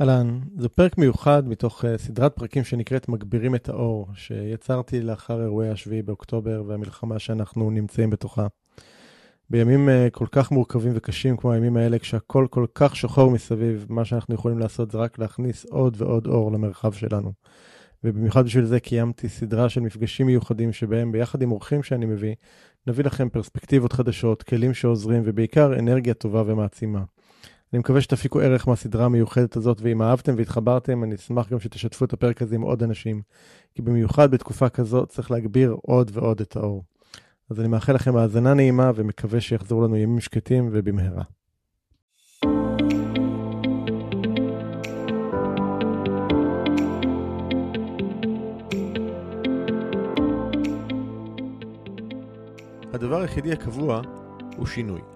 אהלן, זה פרק מיוחד מתוך uh, סדרת פרקים שנקראת מגבירים את האור, שיצרתי לאחר אירועי השביעי באוקטובר והמלחמה שאנחנו נמצאים בתוכה. בימים uh, כל כך מורכבים וקשים כמו הימים האלה, כשהכול כל כך שחור מסביב, מה שאנחנו יכולים לעשות זה רק להכניס עוד ועוד אור למרחב שלנו. ובמיוחד בשביל זה קיימתי סדרה של מפגשים מיוחדים שבהם ביחד עם אורחים שאני מביא, נביא לכם פרספקטיבות חדשות, כלים שעוזרים ובעיקר אנרגיה טובה ומעצימה. אני מקווה שתפיקו ערך מהסדרה המיוחדת הזאת, ואם אהבתם והתחברתם, אני אשמח גם שתשתפו את הפרק הזה עם עוד אנשים, כי במיוחד בתקופה כזאת צריך להגביר עוד ועוד את האור. אז אני מאחל לכם האזנה נעימה ומקווה שיחזרו לנו ימים שקטים ובמהרה. הדבר היחידי הקבוע הוא שינוי.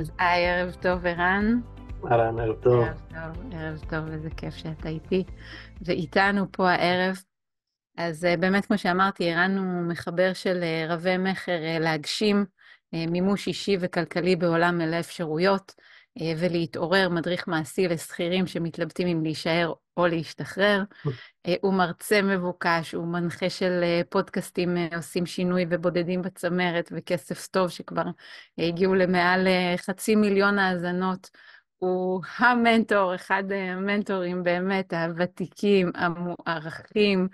אז היי, ערב טוב, ערן. אהלן, ערב טוב. ערב טוב, ערב טוב, איזה כיף שאתה איתי. ואיתנו פה הערב. אז uh, באמת, כמו שאמרתי, ערן הוא מחבר של uh, רבי מכר uh, להגשים מימוש אישי וכלכלי בעולם מלא אפשרויות, ולהתעורר מדריך מעשי לשכירים שמתלבטים אם להישאר או להשתחרר. אה, הוא מרצה מבוקש, הוא מנחה של אה, פודקאסטים אה, עושים שינוי ובודדים בצמרת וכסף טוב שכבר הגיעו למעל חצי מיליון האזנות. הוא המנטור, אחד המנטורים באמת הוותיקים, המוערכים,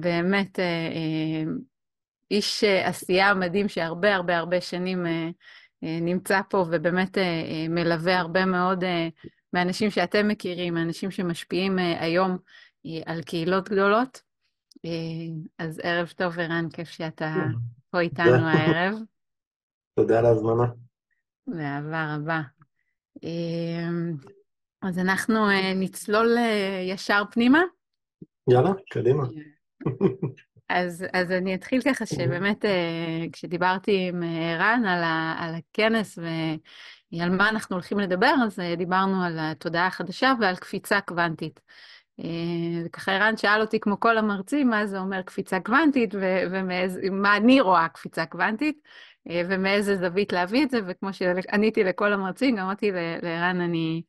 באמת איש עשייה מדהים שהרבה הרבה הרבה שנים נמצא פה ובאמת מלווה הרבה מאוד מאנשים שאתם מכירים, מאנשים שמשפיעים היום על קהילות גדולות. אז ערב טוב, ערן, כיף שאתה פה איתנו הערב. תודה על ההזמנה. באהבה רבה. אז אנחנו נצלול ישר פנימה. יאללה, קדימה. אז, אז אני אתחיל ככה שבאמת כשדיברתי עם ערן על, על הכנס ועל מה אנחנו הולכים לדבר, אז דיברנו על התודעה החדשה ועל קפיצה קוונטית. וככה ערן שאל אותי, כמו כל המרצים, מה זה אומר קפיצה קוונטית, ומה אני רואה קפיצה קוונטית, ומאיזה זווית להביא את זה, וכמו שעניתי לכל המרצים, גם אמרתי לערן, אני,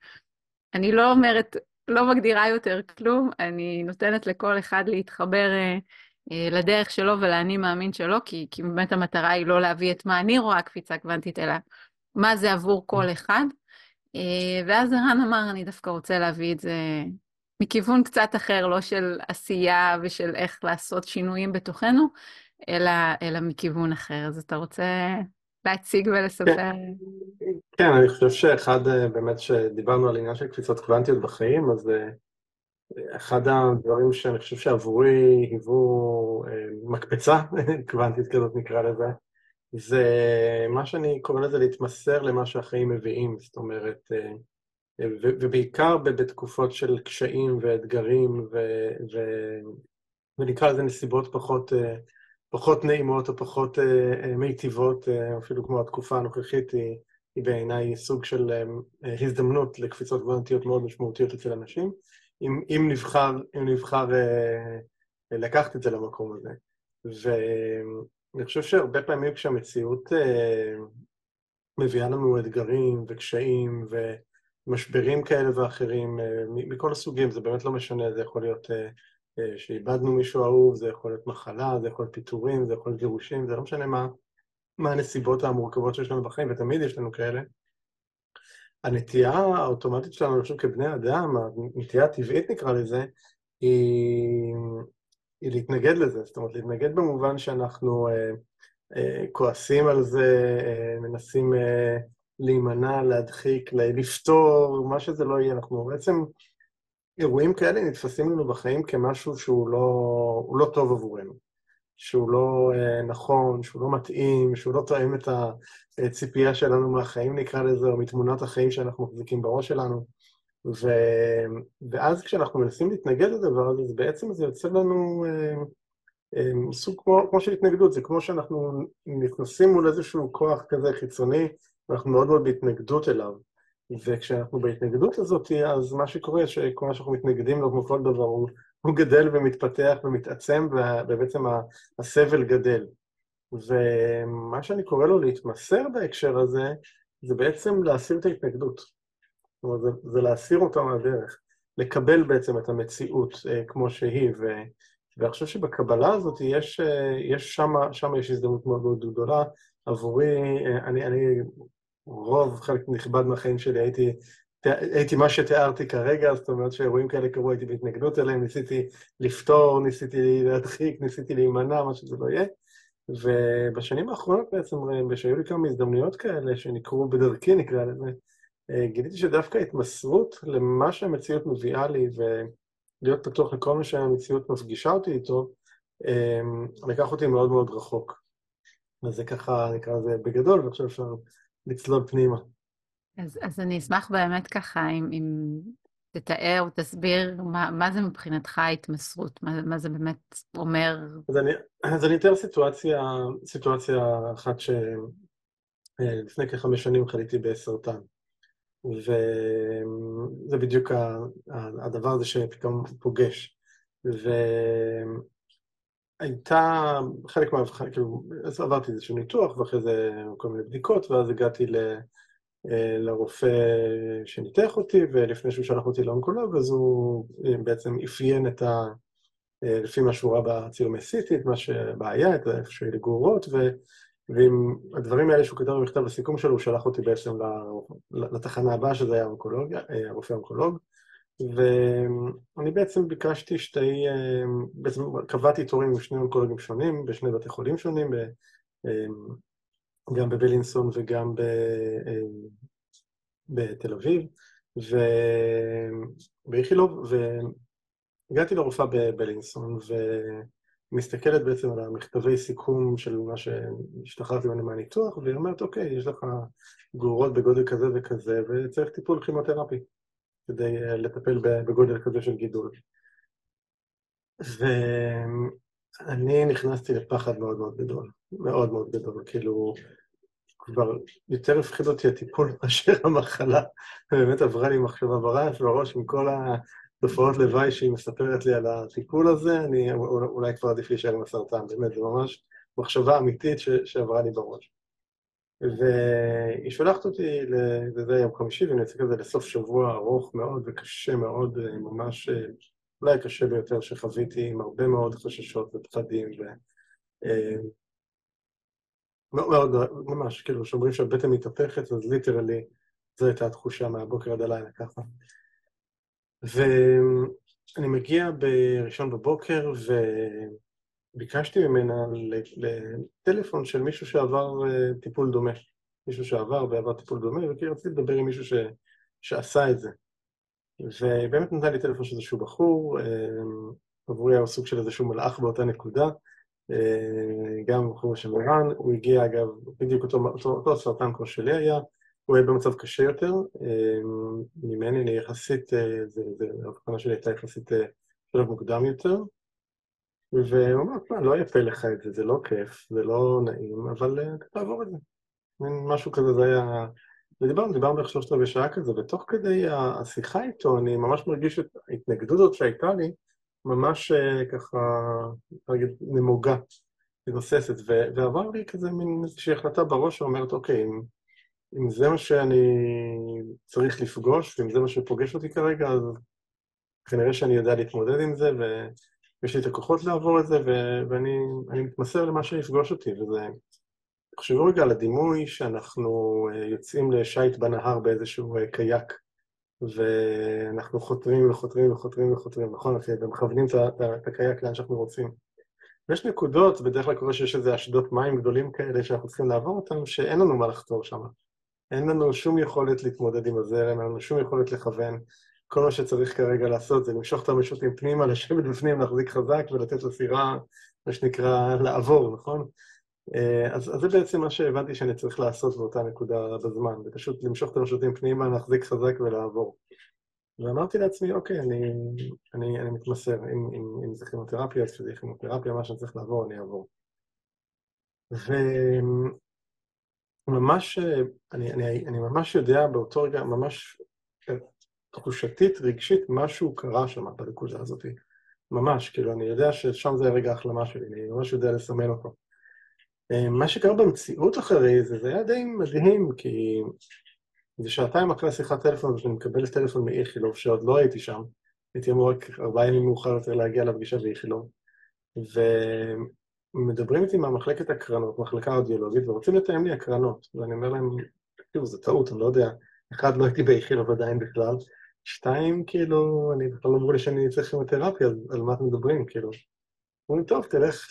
אני לא אומרת, לא מגדירה יותר כלום, אני נותנת לכל אחד להתחבר לדרך שלו ולאני מאמין שלו, כי, כי באמת המטרה היא לא להביא את מה אני רואה קפיצה קוונטית, אלא מה זה עבור כל אחד. ואז ערן אמר, אני דווקא רוצה להביא את זה מכיוון קצת אחר, לא של עשייה ושל איך לעשות שינויים בתוכנו, אלא, אלא מכיוון אחר. אז אתה רוצה להציג ולספר? כן, כן, אני חושב שאחד, באמת, שדיברנו על עניין של קפיצות קוונטיות בחיים, אז אחד הדברים שאני חושב שעבורי היוו מקפצה קוונטית כזאת נקרא לזה, זה מה שאני קורא לזה להתמסר למה שהחיים מביאים, זאת אומרת, ובעיקר בתקופות של קשיים ואתגרים ו... ו... ונקרא לזה נסיבות פחות, פחות נעימות או פחות מיטיבות, אפילו כמו התקופה הנוכחית, היא, היא בעיניי סוג של הזדמנות לקפיצות קוונטיות מאוד משמעותיות אצל אנשים, אם, אם נבחר, אם נבחר לקחת את זה למקום הזה. ואני חושב שהרבה פעמים כשהמציאות מביאה לנו אתגרים וקשיים ו... משברים כאלה ואחרים, מכל הסוגים, זה באמת לא משנה, זה יכול להיות שאיבדנו מישהו אהוב, זה יכול להיות מחלה, זה יכול להיות פיטורים, זה יכול להיות גירושים, זה לא משנה מה, מה הנסיבות המורכבות שיש לנו בחיים, ותמיד יש לנו כאלה. הנטייה האוטומטית שלנו, אני חושב, כבני אדם, הנטייה הטבעית נקרא לזה, היא, היא להתנגד לזה. זאת אומרת, להתנגד במובן שאנחנו אה, אה, כועסים על זה, אה, מנסים אה, להימנע, להדחיק, לפתור, מה שזה לא יהיה. אנחנו בעצם, אירועים כאלה נתפסים לנו בחיים כמשהו שהוא לא, לא טוב עבורנו. שהוא לא uh, נכון, שהוא לא מתאים, שהוא לא תואם את הציפייה שלנו מהחיים, נקרא לזה, או מתמונת החיים שאנחנו מחזיקים בראש שלנו. ו... ואז כשאנחנו מנסים להתנגד לדבר הזה, אז בעצם זה יוצר לנו uh, uh, סוג כמו, כמו של התנגדות, זה כמו שאנחנו נכנסים מול איזשהו כוח כזה חיצוני, ואנחנו מאוד מאוד בהתנגדות אליו. וכשאנחנו בהתנגדות הזאת, אז מה שקורה, שכל מה שאנחנו מתנגדים לו, כמו כל דבר, הוא הוא גדל ומתפתח ומתעצם, ובעצם הסבל גדל. ומה שאני קורא לו להתמסר בהקשר הזה, זה בעצם להסיר את ההתנגדות. זאת אומרת, זה, זה להסיר אותה מהדרך, לקבל בעצם את המציאות אה, כמו שהיא, ו, ואני חושב שבקבלה הזאת יש, אה, יש שם, שם יש הזדמנות מאוד מאוד גדולה. עבורי, אה, אני, אני רוב, חלק נכבד מהחיים שלי הייתי הייתי מה שתיארתי כרגע, זאת אומרת שאירועים כאלה קרו, הייתי בהתנגדות אליהם, ניסיתי לפתור, ניסיתי להדחיק, ניסיתי להימנע, מה שזה לא יהיה. ובשנים האחרונות בעצם, שהיו לי כמה הזדמנויות כאלה שנקרו בדרכי, נקרא לזה, גיליתי שדווקא התמסרות למה שהמציאות מביאה לי ולהיות פתוח לכל מה שהמציאות מפגישה אותי איתו, לקח אותי מאוד מאוד רחוק. אז זה ככה, נקרא לזה בגדול, ועכשיו אפשר לצלול פנימה. אז, אז אני אשמח באמת ככה, אם, אם תתאר או תסביר מה, מה זה מבחינתך ההתמסרות, מה, מה זה באמת אומר. אז אני, אז אני אתאר סיטואציה, סיטואציה אחת שלפני אה, כחמש שנים חליתי בסרטן. וזה בדיוק הדבר הזה שפתאום פוגש. והייתה חלק מה... כאילו, אז עברתי איזשהו ניתוח, ואחרי זה כל מיני בדיקות, ואז הגעתי ל... אה, לרופא שניתח אותי, ולפני שהוא שלח אותי לאונקולוג, אז הוא אה, בעצם אפיין את ה... אה, לפי מה שהוא ראה בצילומי סיטי, את מה שבעיה, את איפה שהיו גרורות. ועם הדברים האלה שהוא כתב במכתב לסיכום שלו, הוא שלח אותי בעצם לתחנה הבאה, שזה היה האונקולוג, הרופא האונקולוג, ואני בעצם ביקשתי שתי, בעצם קבעתי תורים עם שני אונקולוגים שונים, בשני בתי חולים שונים, גם בבלינסון וגם ב, אה, בתל אביב, ובאיכילוב, והגעתי לרופאה בבלינסון, ומסתכלת בעצם על המכתבי סיכום של מה שהשתחררתי ממנו מהניתוח, והיא אומרת, אוקיי, יש לך גרורות בגודל כזה וכזה, וצריך טיפול כימותרפי כדי אה, לטפל בגודל כזה של גידול. ואני נכנסתי לפחד מאוד מאוד גדול, מאוד מאוד גדול, כאילו, כבר יותר הפחיד אותי הטיפול מאשר המחלה. באמת עברה לי מחשבה ברעש בראש עם כל התופעות לוואי שהיא מספרת לי על הטיפול הזה, אני אולי כבר עדיף להישאר עם הסרטן, באמת, זו ממש מחשבה אמיתית ש, שעברה לי בראש. והיא שולחת אותי, וזה יום חמישי, ואני יוצא כזה לסוף שבוע ארוך מאוד וקשה מאוד, ממש אולי הקשה ביותר שחוויתי, עם הרבה מאוד חששות ופחדים, ו... מאוד, ממש, כאילו, כשאומרים שהבטן מתהפכת, אז ליטרלי זו הייתה התחושה מהבוקר עד הלילה ככה. ואני מגיע בראשון בבוקר, וביקשתי ממנה לטלפון של מישהו שעבר אה, טיפול דומה. מישהו שעבר ועבר טיפול דומה, וכי רציתי לדבר עם מישהו ש... שעשה את זה. ובאמת נתן לי טלפון של איזשהו בחור, אה, עבורי היה סוג של איזשהו מלאך באותה נקודה. אה, גם בחור של ערן, הוא הגיע אגב, בדיוק אותו, אותו, אותו סרטן כמו שלי היה, הוא היה במצב קשה יותר אה, ממני, אני יחסית, אה, ההבחנה שלי הייתה יחסית שלב מוקדם יותר, והוא אמר, מה, לא יפה לך את זה, זה לא כיף, זה לא נעים, אבל תעבור את זה. משהו כזה, זה היה... ודיברנו, דיברנו בערך שלושת רבעי שעה כזה, ותוך כדי השיחה איתו, אני ממש מרגיש את ההתנגדות הזאת שהייתה לי, ממש אה, ככה, נגיד, נמוגה, מבוססת, ועבר לי כזה מין איזושהי החלטה בראש שאומרת, אוקיי, אם, אם זה מה שאני צריך לפגוש, ואם זה מה שפוגש אותי כרגע, אז כנראה שאני יודע להתמודד עם זה, ויש לי את הכוחות לעבור את זה, ו, ואני מתמסר למה שיפגוש אותי, וזה תחשבו רגע על הדימוי שאנחנו יוצאים לשייט בנהר באיזשהו קייק, ואנחנו חותרים וחותרים וחותרים וחותרים, נכון? ומכוונים את הקייק לאן שאנחנו רוצים. ויש נקודות, בדרך כלל קורה שיש איזה אשדות מים גדולים כאלה שאנחנו צריכים לעבור אותם, שאין לנו מה לחתור שם. אין לנו שום יכולת להתמודד עם הזרם, אין לנו שום יכולת לכוון. כל מה שצריך כרגע לעשות זה למשוך את המשוטים פנימה, לשבת בפנים, להחזיק חזק ולתת לסירה, מה שנקרא, לעבור, נכון? אה, אז, אז זה בעצם מה שהבנתי שאני צריך לעשות באותה נקודה בזמן, זה פשוט למשוך את המשוטים פנימה, להחזיק חזק ולעבור. ואמרתי לעצמי, אוקיי, אני, אני, אני מתמסר, אם, אם, אם זה כימותרפיה, אז כשזה כימותרפיה, מה שאני צריך לעבור, אני אעבור. וממש, אני, אני, אני ממש יודע באותו רגע, ממש תחושתית, רגשית, משהו קרה שם בנקודה הזאת. ממש, כאילו, אני יודע ששם זה הרגע ההחלמה שלי, אני ממש יודע לסמן אותו. מה שקרה במציאות אחרי זה, זה היה די מדהים, כי זה שעתיים אחרי שיחת טלפון, ואני מקבל טלפון מאיכילוב, שעוד לא הייתי שם, הייתי אמור רק ארבעה ימים מאוחר יותר להגיע לפגישה באיכילוב, ומדברים איתי מהמחלקת הקרנות, מחלקה אודיולוגית, ורוצים לתאם לי הקרנות, ואני אומר להם, כאילו, זו טעות, אני לא יודע, אחד, לא הייתי באיכילוב עדיין בכלל, שתיים, כאילו, אני בכלל לא אמרו לי שאני צריך כימותרפיה, על, מה אתם מדברים, כאילו. אומרים, טוב, תלך,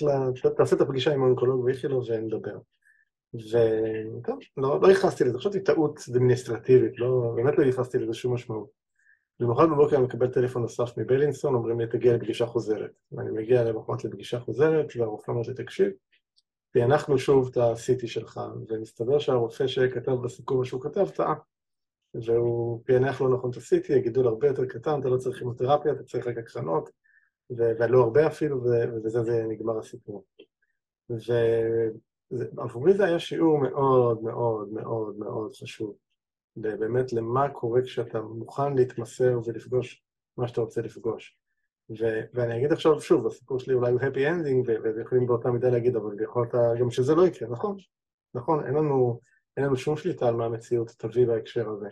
תעשה את הפגישה עם האונקולוג באיכילוב ונדבר. וטוב, לא, לא נכנסתי לזה, חשבתי טעות אדמיניסטרטיבית, לא, באמת לא נכנסתי לזה שום משמעות. למחרת בבוקר אני מקבל טלפון נוסף מבלינסון, אומרים לי, תגיע לפגישה חוזרת. ואני מגיע למחרת לפגישה חוזרת, והרופא אומר לי, תקשיב, פענחנו שוב את ה-CT שלך, ומסתבר שהרופא שכתב בסיכום שהוא כתב טעה. והוא פענח לא נכון את ה-CT, הגידול הרבה יותר קטן, אתה לא צריך כימותרפיה, אתה צריך רק הקרנות, ולא הרבה אפילו, ובזה זה נגמר הסיפור. ועבורי זה היה שיעור מאוד מאוד מאוד מאוד חשוב, באמת למה קורה כשאתה מוכן להתמסר ולפגוש מה שאתה רוצה לפגוש. ו- ואני אגיד עכשיו שוב, הסיפור שלי אולי הוא happy ending, ויכולים באותה מידה להגיד, אבל יכולת גם שזה לא יקרה, נכון? נכון, אין לנו, אין לנו שום שליטה על מה המציאות תביא בהקשר הזה.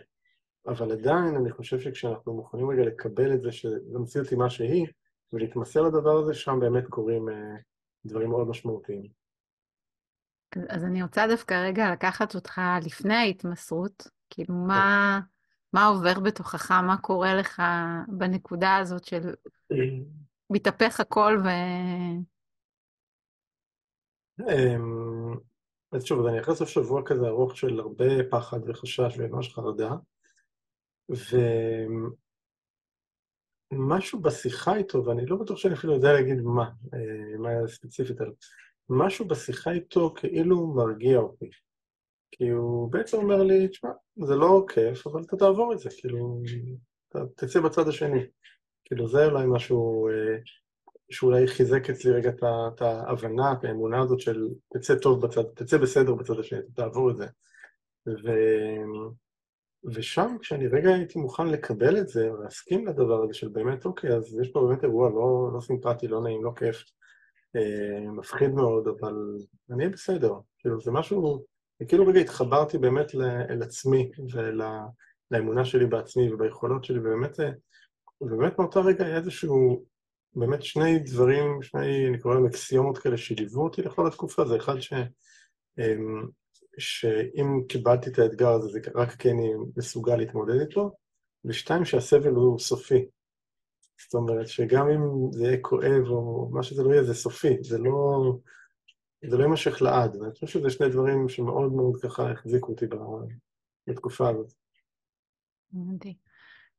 אבל עדיין אני חושב שכשאנחנו מוכנים רגע לקבל את זה שהמציאות היא מה שהיא, ולהתמסר לדבר הזה, שם באמת קורים uh, דברים מאוד משמעותיים. אז אני רוצה דווקא רגע לקחת אותך לפני ההתמסרות, כאילו מה, מה עובר בתוכך, מה קורה לך בנקודה הזאת של מתהפך הכל ו... אמ, אז שוב, אני אחרי סוף שבוע כזה ארוך של הרבה פחד וחשש וממש חרדה, ומשהו בשיחה איתו, ואני לא בטוח שאני אפילו יודע להגיד מה, אה, מה ספציפית עליו, משהו בשיחה איתו כאילו מרגיע אותי. כי הוא בעצם אומר לי, תשמע, זה לא כיף, אבל אתה תעבור את זה, כאילו, אתה תצא בצד השני. כאילו, זה אולי משהו אה, שאולי חיזק אצלי רגע את ההבנה, את האמונה הזאת של תצא טוב בצד, תצא בסדר בצד השני, תעבור את זה. ו... ושם, כשאני רגע הייתי מוכן לקבל את זה, להסכים לדבר הזה של באמת, אוקיי, אז יש פה באמת אירוע לא, לא סימפטי, לא נעים, לא כיף, אה, מפחיד מאוד, אבל אני בסדר. כאילו, זה משהו, כאילו רגע התחברתי באמת אל עצמי ולאמונה שלי בעצמי וביכולות שלי, ובאמת, ובאמת מאותו רגע היה איזשהו, באמת שני דברים, שני, אני קורא להם אקסיומות כאלה שליוו אותי לכל התקופה, זה אחד ש... אה, שאם קיבלתי את האתגר הזה, זה רק כי אני מסוגל להתמודד איתו, ושתיים, שהסבל הוא סופי. זאת אומרת שגם אם זה יהיה כואב או מה שזה לא יהיה, זה סופי, זה לא, זה לא יימשך לעד. ואני חושב שזה שני דברים שמאוד מאוד ככה החזיקו אותי בתקופה הזאת.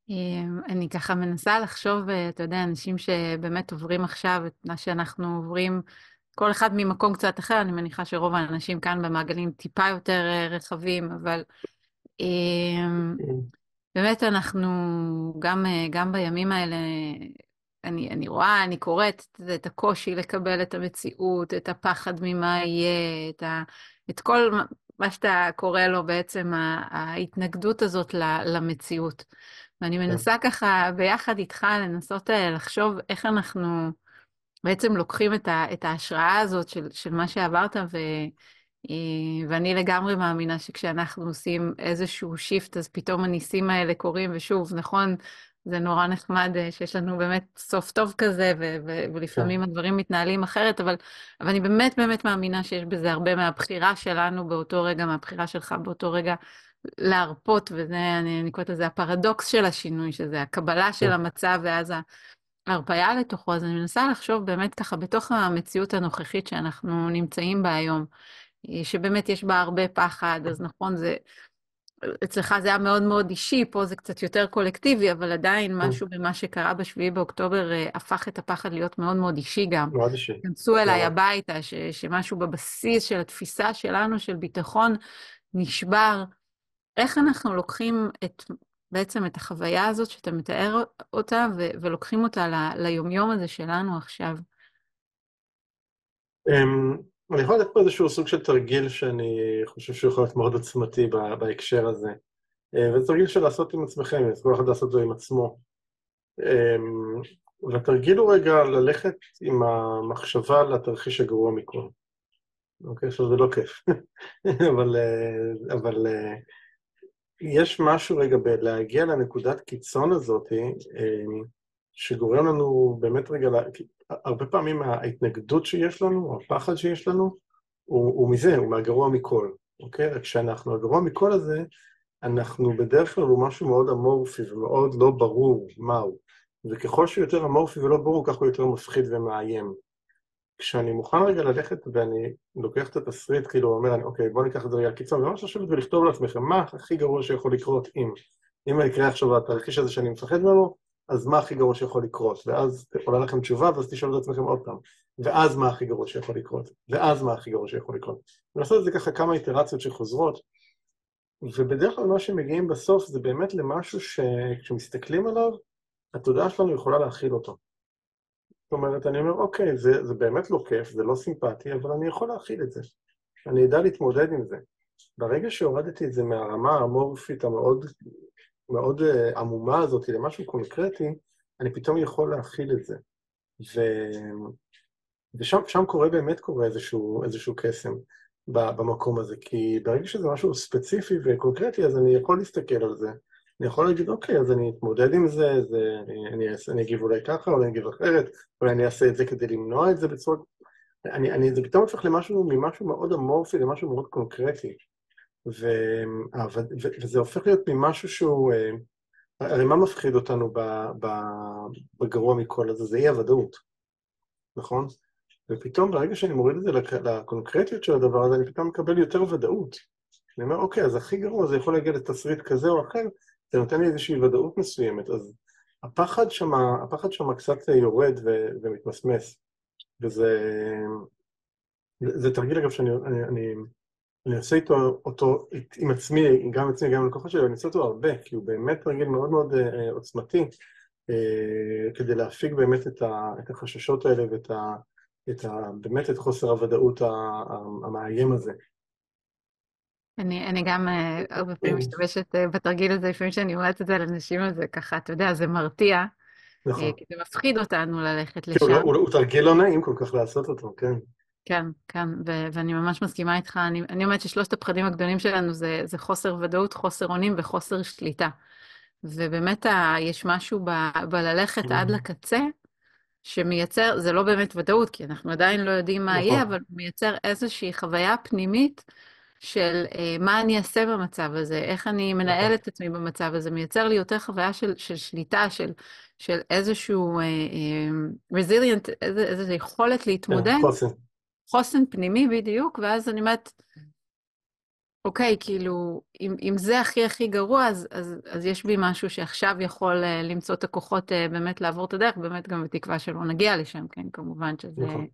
אמ, אני ככה מנסה לחשוב, אה, אתה יודע, אנשים שבאמת עוברים עכשיו את מה שאנחנו עוברים כל אחד ממקום קצת אחר, אני מניחה שרוב האנשים כאן במעגלים טיפה יותר אה, רחבים, אבל אמ, באמת אנחנו, גם, אה, גם בימים האלה, אני, אני רואה, אני קוראת את הקושי לקבל את המציאות, את הפחד ממה יהיה, את, ה, את כל מה שאתה קורא לו בעצם ההתנגדות הזאת למציאות. ואני כן. מנסה ככה ביחד איתך לנסות אה, לחשוב איך אנחנו... בעצם לוקחים את, ה, את ההשראה הזאת של, של מה שעברת, ו, אה, ואני לגמרי מאמינה שכשאנחנו עושים איזשהו שיפט, אז פתאום הניסים האלה קורים, ושוב, נכון, זה נורא נחמד אה, שיש לנו באמת סוף טוב כזה, ו- ו- ולפעמים כן. הדברים מתנהלים אחרת, אבל, אבל אני באמת באמת מאמינה שיש בזה הרבה מהבחירה שלנו באותו רגע, מהבחירה שלך באותו רגע, להרפות, וזה, אני, אני קוראת לזה הפרדוקס של השינוי, שזה הקבלה של כן. המצב ואז ההרפאיה לתוכו, אז אני מנסה לחשוב באמת ככה בתוך המציאות הנוכחית שאנחנו נמצאים בה היום, אה, שבאמת יש בה הרבה פחד, אז נכון, זה... אצלך זה היה מאוד מאוד אישי, פה זה קצת יותר קולקטיבי, אבל עדיין כן. משהו במה שקרה ב-7 באוקטובר אה, הפך את הפחד להיות מאוד מאוד אישי גם. מאוד אישי. כנסו אליי הביתה, ש, שמשהו בבסיס של התפיסה שלנו של ביטחון נשבר. איך אנחנו לוקחים את, בעצם את החוויה הזאת שאתה מתאר אותה, ו, ולוקחים אותה ל, ליומיום הזה שלנו עכשיו? אני יכול לתת פה איזשהו סוג של תרגיל שאני חושב שהוא יכול להיות מאוד עוצמתי בהקשר הזה. אה, וזה תרגיל של לעשות עם עצמכם, אז כל אחד לעשות את זה עם עצמו. אמ, והתרגיל הוא רגע ללכת עם המחשבה לתרחיש הגרוע מכל. אוקיי, עכשיו זה לא כיף, אבל, אה, אבל אה, יש משהו רגע בלהגיע לנקודת קיצון הזאת, שגורם לנו באמת רגע, הרבה פעמים ההתנגדות שיש לנו, הפחד שיש לנו, הוא, הוא מזה, הוא מהגרוע מכל, אוקיי? רק כשאנחנו, הגרוע מכל הזה, אנחנו בדרך כלל הוא משהו מאוד אמורפי ומאוד לא ברור מהו. וככל שהוא יותר אמורפי ולא ברור, כך הוא יותר מפחיד ומאיים. כשאני מוכן רגע ללכת ואני לוקח את התסריט, כאילו אומר, אני, אוקיי, בוא ניקח את זה רגע קיצון, וממש לשבת ולכתוב לעצמכם מה הכי גרוע שיכול לקרות אם. אם יקרה עכשיו התרחיש הזה שאני מפחד ממנו, אז מה הכי גרוע שיכול לקרות? ואז עולה לכם תשובה, ואז תשאלו את עצמכם עוד פעם. ואז מה הכי גרוע שיכול לקרות? ואז מה הכי גרוע שיכול לקרות? ולעשות את זה ככה כמה איטרציות שחוזרות, ובדרך כלל מה שמגיעים בסוף זה באמת למשהו שכשמסתכלים עליו, התודעה שלנו יכולה להכיל אותו. זאת אומרת, אני אומר, אוקיי, זה, זה באמת לא כיף, זה לא סימפטי, אבל אני יכול להכיל את זה. אני אדע להתמודד עם זה. ברגע שהורדתי את זה מהרמה האמורפית המאוד מאוד uh, עמומה הזאת למשהו קונקרטי, אני פתאום יכול להכיל את זה. ו... ושם קורה, באמת קורה איזשהו, איזשהו קסם במקום הזה, כי ברגע שזה משהו ספציפי וקונקרטי, אז אני יכול להסתכל על זה. אני יכול להגיד, אוקיי, אז אני אתמודד עם זה, זה אני, אני, אני אגיב אולי ככה, אולי אני אגיב אחרת, אולי אני אעשה את זה כדי למנוע את זה בצורה... אני, אני, זה פתאום הופך למשהו, ממשהו מאוד אמורפי למשהו מאוד קונקרטי. ו... ו... וזה הופך להיות ממשהו שהוא... אה, הרי מה מפחיד אותנו. בגרוע מכל הזה? זה אי הוודאות, נכון? ופתאום ברגע שאני מוריד את זה לקונקרטיות של הדבר הזה, אני פתאום מקבל יותר ודאות. אני אומר, אוקיי, אז הכי גרוע זה יכול להגיע לתסריט כזה או אחר, זה נותן לי איזושהי ודאות מסוימת. אז הפחד שם, הפחד שם קצת יורד ו... ומתמסמס. וזה... זה תרגיל, אגב, שאני אני, אני אני עושה איתו, אותו עם עצמי, גם עם עצמי, גם עם לקוחות שלי, ואני עושה אותו הרבה, כי הוא באמת רגיל מאוד מאוד uh, עוצמתי, uh, כדי להפיג באמת את, ה, את החששות האלה ואת ה, את ה, באמת את חוסר הוודאות המאיים הזה. אני, אני גם uh, הרבה פעמים כן. משתמשת uh, בתרגיל הזה, לפעמים שאני אומרת את זה לאנשים, אז זה ככה, אתה יודע, זה מרתיע. נכון. כי זה מפחיד אותנו ללכת לשם. הוא, הוא, הוא תרגיל לא נעים כל כך לעשות אותו, כן. כן, כן, ו- ואני ממש מסכימה איתך. אני, אני אומרת ששלושת הפחדים הגדולים שלנו זה, זה חוסר ודאות, חוסר אונים וחוסר שליטה. ובאמת ה- יש משהו ב- בללכת. עד לקצה, שמייצר, זה לא באמת ודאות, כי אנחנו עדיין לא יודעים מה יהיה, נכון. אבל מייצר איזושהי חוויה פנימית של אה, מה אני אעשה במצב הזה, איך אני מנהל נכון. את עצמי במצב הזה, מייצר לי יותר חוויה של, של שליטה, של, של איזשהו אה, אה, resilient, איזו, איזו יכולת להתמודד. כן, חוסן. חוסן פנימי בדיוק, ואז אני אומרת, אוקיי, כאילו, אם, אם זה הכי הכי גרוע, אז, אז, אז יש בי משהו שעכשיו יכול uh, למצוא את הכוחות uh, באמת לעבור את הדרך, באמת גם בתקווה שלא נגיע לשם, כן, כמובן שזה... נכון.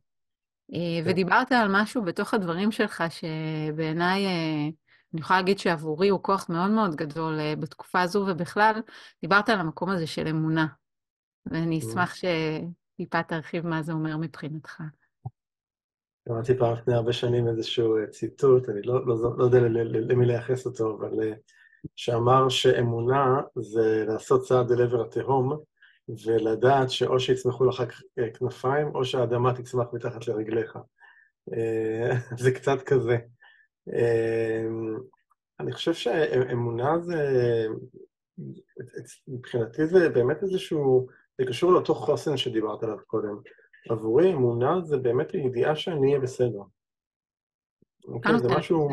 Uh, ודיברת על משהו בתוך הדברים שלך, שבעיניי, uh, אני יכולה להגיד שעבורי הוא כוח מאוד מאוד גדול uh, בתקופה הזו, ובכלל, דיברת על המקום הזה של אמונה, ואני אשמח שטיפה תרחיב מה זה אומר מבחינתך. קראתי פעם לפני הרבה שנים איזשהו אה, ציטוט, אני לא, לא, לא יודע למי לייחס אותו, אבל אה, שאמר שאמונה זה לעשות צעד אל עבר התהום, ולדעת שאו שיצמחו לך אה, כנפיים, או שהאדמה תצמח מתחת לרגליך. זה קצת כזה. אני חושב שאמונה זה, מבחינתי זה באמת איזשהו, זה קשור לאותו חוסן שדיברת עליו קודם. עבורי אמונה זה באמת הידיעה שאני אהיה בסדר. אוקיי, זה משהו...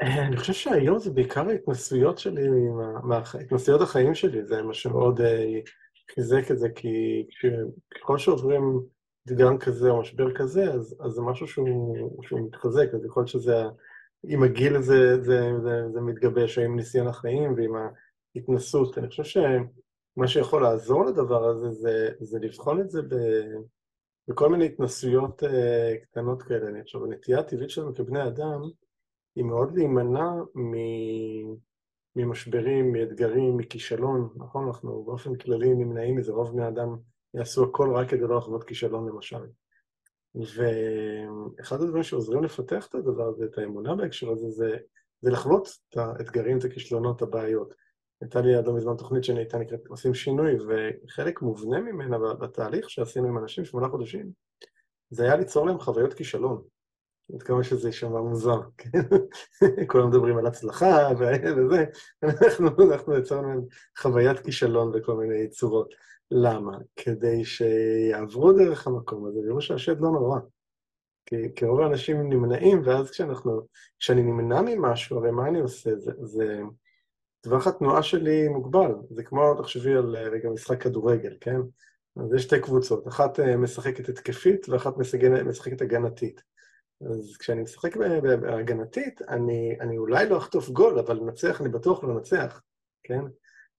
אני חושב שהיום זה בעיקר ההתנסויות שלי, התנסויות החיים שלי, זה מה שמאוד אה, חיזק את זה, כי ככל שעוברים אתגר כזה או משבר כזה, אז, אז זה משהו שהוא, שהוא מתחזק, אז יכול להיות שזה, עם הגיל זה, זה, זה, זה מתגבש, או עם ניסיון החיים ועם ההתנסות. אני חושב שמה שיכול לעזור לדבר הזה, זה, זה לבחון את זה ב, בכל מיני התנסויות uh, קטנות כאלה. אני חושב, הנטייה הטבעית שלנו כבני אדם, היא מאוד להימנע מ... ממשברים, מאתגרים, מכישלון, נכון? אנחנו באופן כללי נמנעים מזה, רוב בני אדם יעשו הכל רק כדי לא לחוות כישלון למשל. ואחד הדברים שעוזרים לפתח את הדבר הזה, את האמונה בהקשר הזה, זה, זה לחוות את האתגרים, את הכישלונות, הבעיות. הייתה לי עד לא מזמן תוכנית שנהייתה נקראת עושים שינוי, וחלק מובנה ממנה בתהליך שעשינו עם אנשים שמונה חודשים, זה היה ליצור להם חוויות כישלון. עד כמה שזה יישמע מוזר, כן? כולם מדברים על הצלחה וזה, אנחנו, אנחנו יצרנו חוויית כישלון בכל מיני צורות. למה? כדי שיעברו דרך המקום הזה ויראו שהשד לא נורא. כי, כי רוב האנשים נמנעים, ואז כשאנחנו, כשאני נמנע ממשהו, הרי מה אני עושה? זה, זה טווח התנועה שלי מוגבל. זה כמו, תחשבי על רגע משחק כדורגל, כן? אז יש שתי קבוצות, אחת אה, משחקת התקפית ואחת משחקת הגנתית. אז כשאני משחק בהגנתית, אני, אני אולי לא אחטוף גול, אבל לנצח אני בטוח לא לנצח, כן?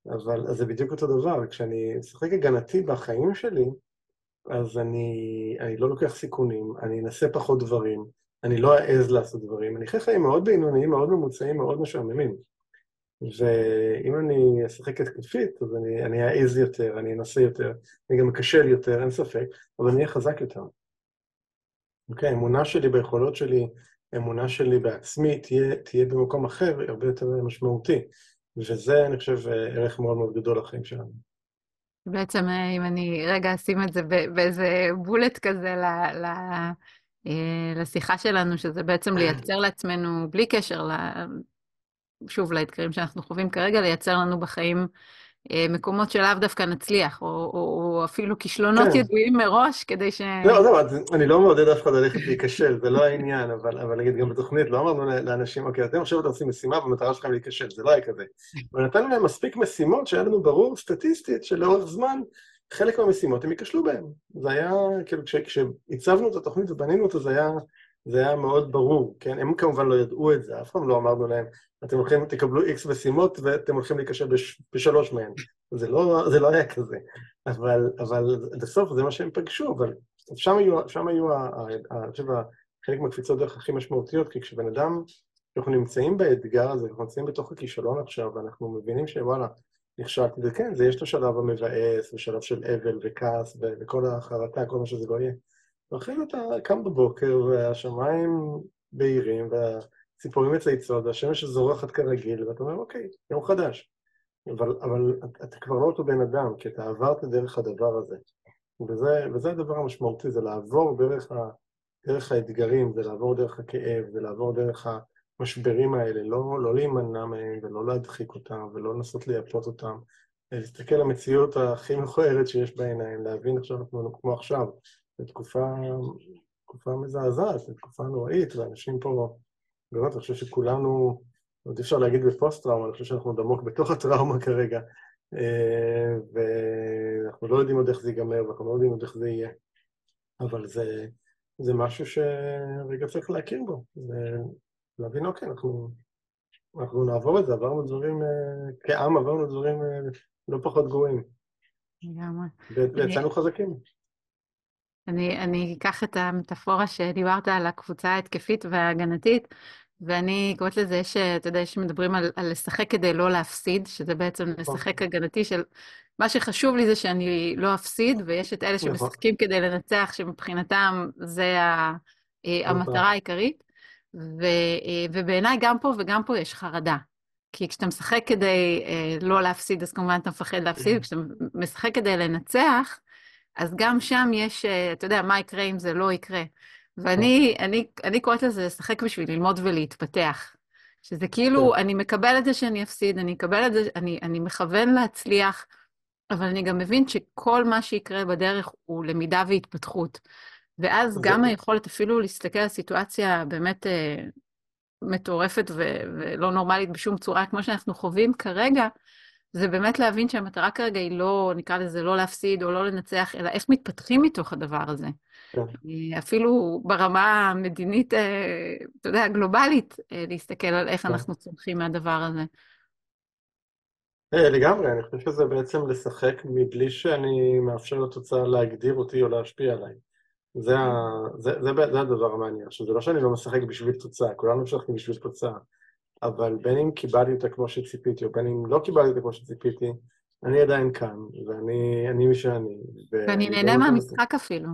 אבל אז זה בדיוק אותו דבר, כשאני משחק הגנתי בחיים שלי, אז אני, אני לא לוקח סיכונים, אני אנסה פחות דברים, אני לא אעז לעשות דברים, אני חי חיים מאוד בינוניים, מאוד ממוצעים, מאוד משעממים. ואם אני אשחק התקפית, אז אני, אני אעז יותר, אני אנסה יותר, אני גם אכשל יותר, אין ספק, אבל אני אהיה חזק יותר. אוקיי, האמונה שלי ביכולות שלי, האמונה שלי בעצמי, תהיה, תהיה במקום אחר, הרבה יותר משמעותי. וזה, אני חושב, ערך מאוד מאוד גדול לחיים שלנו. בעצם, אם אני רגע אשים את זה באיזה בולט כזה ל, ל, אה, לשיחה שלנו, שזה בעצם לייצר לעצמנו, בלי קשר, שוב, לאתגרים שאנחנו חווים כרגע, לייצר לנו בחיים אה, מקומות שלאו דווקא נצליח, או, או, או אפילו כישלונות כן. ידועים מראש, כדי ש... לא, לא, אני לא מעודד אף אחד ללכת להיכשל, זה לא העניין, אבל, אבל נגיד גם בתוכנית, לא אמרנו לאנשים, אוקיי, אתם עכשיו אתם עושים משימה והמטרה שלכם להיכשל, זה לא היה כזה. אבל נתנו להם מספיק משימות שהיה לנו ברור סטטיסטית שלאורך זמן, חלק מהמשימות הם ייכשלו בהן. זה היה, כאילו, כשהצבנו את התוכנית ובנינו אותה, זה היה... זה היה מאוד ברור, כן? הם כמובן לא ידעו את זה, אף פעם לא אמרנו להם, אתם הולכים, תקבלו איקס משימות ואתם הולכים להיכשל בש, בשלוש מהן. זה לא, זה לא היה כזה. אבל, אבל בסוף זה מה שהם פגשו, אבל שם היו, שם היו, אני חושב, חלק מהקפיצות דרך הכי משמעותיות, כי כשבן אדם, אנחנו נמצאים באתגר הזה, אנחנו נמצאים בתוך הכישלון עכשיו, ואנחנו מבינים שוואלה, נכשלתי, וכן, זה יש את השלב המבאס, ושלב של אבל וכעס, וכל החרטה, כל מה שזה לא יהיה. ואחרי אתה קם בבוקר והשמיים בהירים והציפורים מצייצות והשמש זורחת כרגיל ואתה אומר אוקיי, יום חדש. אבל, אבל אתה כבר לא אותו בן אדם, כי אתה עברת דרך הדבר הזה. וזה, וזה הדבר המשמעותי, זה לעבור דרך, ה, דרך האתגרים, זה לעבור דרך הכאב, זה לעבור דרך המשברים האלה, לא, לא להימנע מהם ולא להדחיק אותם ולא לנסות לייפות אותם, להסתכל על המציאות הכי מכוערת שיש בעיניים, להבין עכשיו כמו עכשיו, זו תקופה, תקופה מזעזעת, זו תקופה נוראית, ואנשים פה, באמת, אני חושב שכולנו, עוד אי אפשר להגיד בפוסט-טראומה, אני חושב שאנחנו עוד עמוק בתוך הטראומה כרגע, אה, ואנחנו לא יודעים עוד איך זה ייגמר, ואנחנו לא יודעים עוד איך זה יהיה, אבל זה, זה משהו שרגע צריך להכיר בו, ולהבין, אוקיי, אנחנו, אנחנו נעבור את זה, עברנו דברים, אה, כעם עברנו דברים אה, לא פחות גרועים. לגמרי. ויצאנו חזקים. אני, אני אקח את המטאפורה שדיברת על הקבוצה ההתקפית וההגנתית, ואני קוראת לזה, יש, אתה יודע, שמדברים על, על לשחק כדי לא להפסיד, שזה בעצם נכון. לשחק הגנתי של... מה שחשוב לי זה שאני לא אפסיד, ויש את אלה נכון. שמשחקים כדי לנצח, שמבחינתם זה ה, אה, המטרה העיקרית. ו, אה, ובעיניי גם פה וגם פה יש חרדה. כי כשאתה משחק כדי אה, לא להפסיד, אז כמובן אתה מפחד להפסיד, כשאתה משחק כדי לנצח, אז גם שם יש, אה, אתה יודע, מה יקרה אם זה לא יקרה. ואני אני, אני קוראת לזה לשחק בשביל ללמוד ולהתפתח. שזה כאילו, אני מקבל את זה שאני אפסיד, אני אקבל את זה, אני, אני מכוון להצליח, אבל אני גם מבין שכל מה שיקרה בדרך הוא למידה והתפתחות. ואז זה- גם היכולת אפילו להסתכל על סיטואציה באמת אה, מטורפת ו- ולא נורמלית בשום צורה, כמו שאנחנו חווים כרגע, זה באמת להבין שהמטרה כרגע היא לא, נקרא לזה, לא להפסיד או לא לנצח, אלא איך מתפתחים מתוך הדבר הזה. כן. אה, אפילו ברמה המדינית, אה, אתה יודע, הגלובלית, אה, להסתכל על איך כן. אנחנו צומחים מהדבר הזה. לגמרי, אני חושב שזה בעצם לשחק מבלי שאני מאפשר לתוצאה להגדיר אותי או להשפיע עליי. זה, ה... זה, זה, זה הדבר המעניין. עכשיו, זה לא שאני לא משחק בשביל תוצאה, כולנו משחקים בשביל תוצאה, אבל בין אם קיבלתי אותה כמו שציפיתי, או בין אם לא קיבלתי אותה כמו שציפיתי, אני עדיין כאן, ואני אני מי שאני. ואני נהנה מהמשחק אפילו.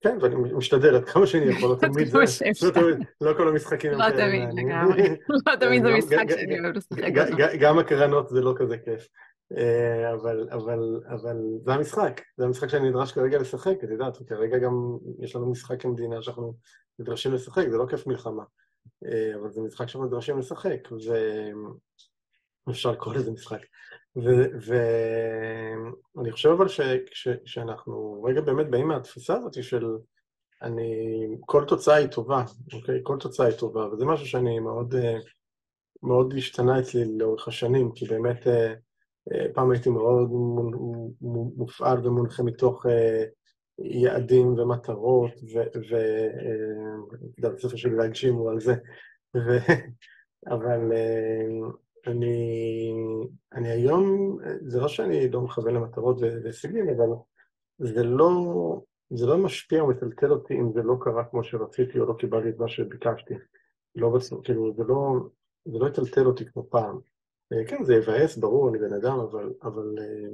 כן, ואני משתדל עד כמה שאני יכול, לא תמיד זה, לא. תמיד, לא כל המשחקים הם לא כאלה תמיד, מעניינים. לגמרי. לא תמיד זה משחק שאני אוהב לשחק אותו. גם הקרנות זה לא כזה כיף. אה, אבל, אבל, אבל זה המשחק, זה המשחק שאני נדרש כרגע לשחק, את יודעת, כרגע גם יש לנו משחק כמדינה שאנחנו נדרשים לשחק, זה לא כיף מלחמה, אבל זה משחק שאנחנו נדרשים לשחק, ואפשר לקרוא לזה משחק. ואני חושב אבל שכשאנחנו רגע באמת באים מהתפיסה הזאת של אני, כל תוצאה היא טובה, אוקיי? כל תוצאה היא טובה, וזה משהו שאני מאוד, אה, מאוד השתנה אצלי לאורך השנים, כי באמת אה, אה, פעם הייתי מאוד מו- מו- מופעל ומונחה מתוך אה, יעדים ומטרות, והספר שלי להגשים הוא על זה, ו, אבל אה, אני, אני היום, זה לא שאני לא מכוון למטרות והישגים, אבל זה לא, זה לא משפיע או מטלטל אותי אם זה לא קרה כמו שרציתי או לא קיבלתי את מה שביקשתי. לא בסוף, כאילו, זה לא, זה לא יטלטל אותי כמו פעם. אה, כן, זה יבאס, ברור, אני בן אדם, אבל, אבל, אה,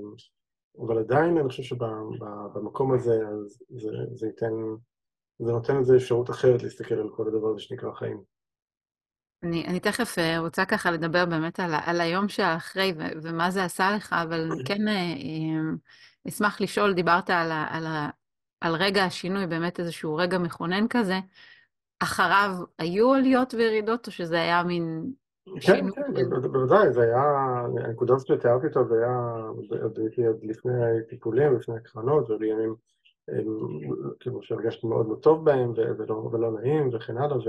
אבל עדיין אני חושב שבמקום הזה, אז זה, זה ייתן, זה נותן איזו אפשרות אחרת להסתכל על כל הדבר הזה שנקרא חיים. אני, אני תכף אה, רוצה ככה לדבר באמת על, על היום שאחרי ו, ומה זה עשה לך, אבל כן אה, אה, אשמח לשאול, דיברת על, ה, על, ה, על רגע השינוי, באמת איזשהו רגע מכונן כזה. אחריו היו עליות וירידות, או שזה היה מין כן, כן, בוודאי, זה היה, הנקודה הזאת שתיארתי אותה, זה היה, עוד לפני טיפולים, לפני הקרנות, ובימים, הם, כאילו, שהרגשתי מאוד לא טוב בהם, ולא, נעים, וכן הלאה, ו-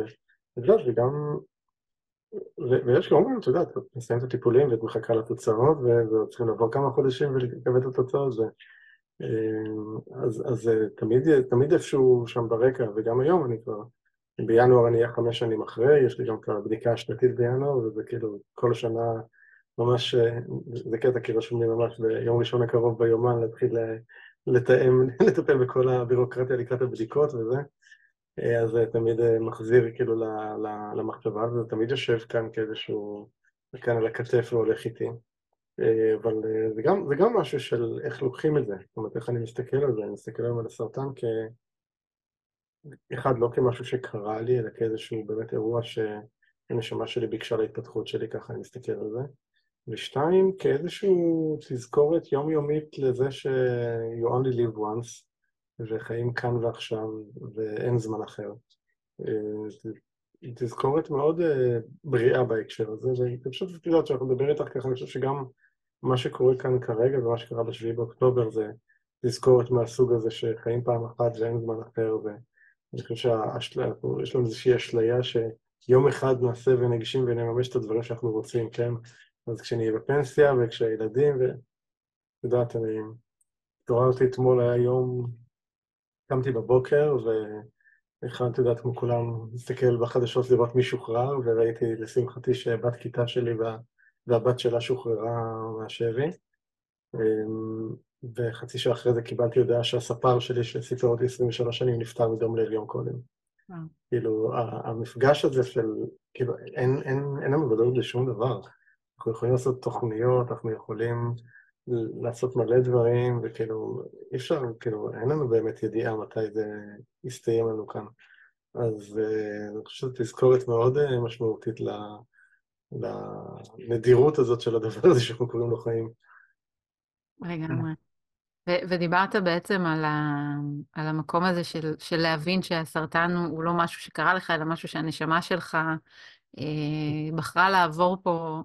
ואת יודעת, וגם, ויש כמובן, את יודעת, את מסיימת את הטיפולים ואת מחכה לתוצאות, וצריכים לעבור כמה חודשים ולקבל את התוצאות, אה, אז, אז אה, תמיד, תמיד איפשהו שם ברקע, וגם היום אני כבר, בינואר אני אהיה חמש שנים אחרי, יש לי גם את הבדיקה השנתית בינואר, וזה כאילו כל שנה ממש, זה קטע כי רשום לי ממש ביום ראשון הקרוב ביומן להתחיל לתאם, לטפל בכל הבירוקרטיה לקראת הבדיקות וזה, אז זה תמיד אה, מחזיר כאילו למחשבה, וזה תמיד יושב כאן כאיזשהו, כאן על הכתף והולך איתי. אה, אבל אה, זה גם, זה גם משהו של איך לוקחים את זה, זאת אומרת, איך אני מסתכל על זה, אני מסתכל היום על הסרטן כ... אחד, לא כמשהו שקרה לי, אלא כאיזשהו באמת אירוע שהנשמה שלי ביקשה להתפתחות שלי, ככה אני מסתכל על זה. ושתיים, כאיזשהו תזכורת יומיומית לזה ש- you only live once, וחיים כאן ועכשיו, ואין זמן אחר. אה, תזכורת מאוד אה, בריאה בהקשר הזה, ואני פשוט, את יודעת, כשאנחנו מדברים איתך ככה, אני חושב שגם מה שקורה כאן כרגע ומה שקרה בשביעי באוקטובר זה תזכורת מהסוג הזה שחיים פעם אחת ואין זמן אחר, ואני חושב שיש לנו איזושהי אשליה שיום אחד נעשה ונגשים ונממש את הדברים שאנחנו רוצים, כן? אז כשנהיה בפנסיה וכשהילדים, ואת יודעת, אני התעוררתי אתמול, היה יום, קמתי בבוקר והכנתי, את יודעת, כמו כולם, להסתכל בחדשות לראות מי שוחרר, וראיתי לשמחתי שבת כיתה שלי וה, והבת שלה שוחררה מהשבי. וחצי שעה אחרי זה קיבלתי הודעה שהספר שלי, שסיפר אותי 23 שנים, נפטר מדום לב יום קודם. וואו. כאילו, ה- המפגש הזה של, כאילו, אין, אין, אין לנו ודאות לשום דבר. אנחנו יכולים לעשות תוכניות, אנחנו יכולים לעשות מלא דברים, וכאילו, אי אפשר, כאילו, אין לנו באמת ידיעה מתי זה יסתיים לנו כאן. אז אה, אני חושב שזו תזכורת מאוד אה, משמעותית לנדירות הזאת של הדבר הזה שאנחנו קוראים לו חיים. לגמרי. ו- ודיברת בעצם על, ה, על המקום הזה של, של להבין שהסרטן הוא, לא משהו שקרה לך, אלא משהו שהנשמה שלך בחרה לעבור פה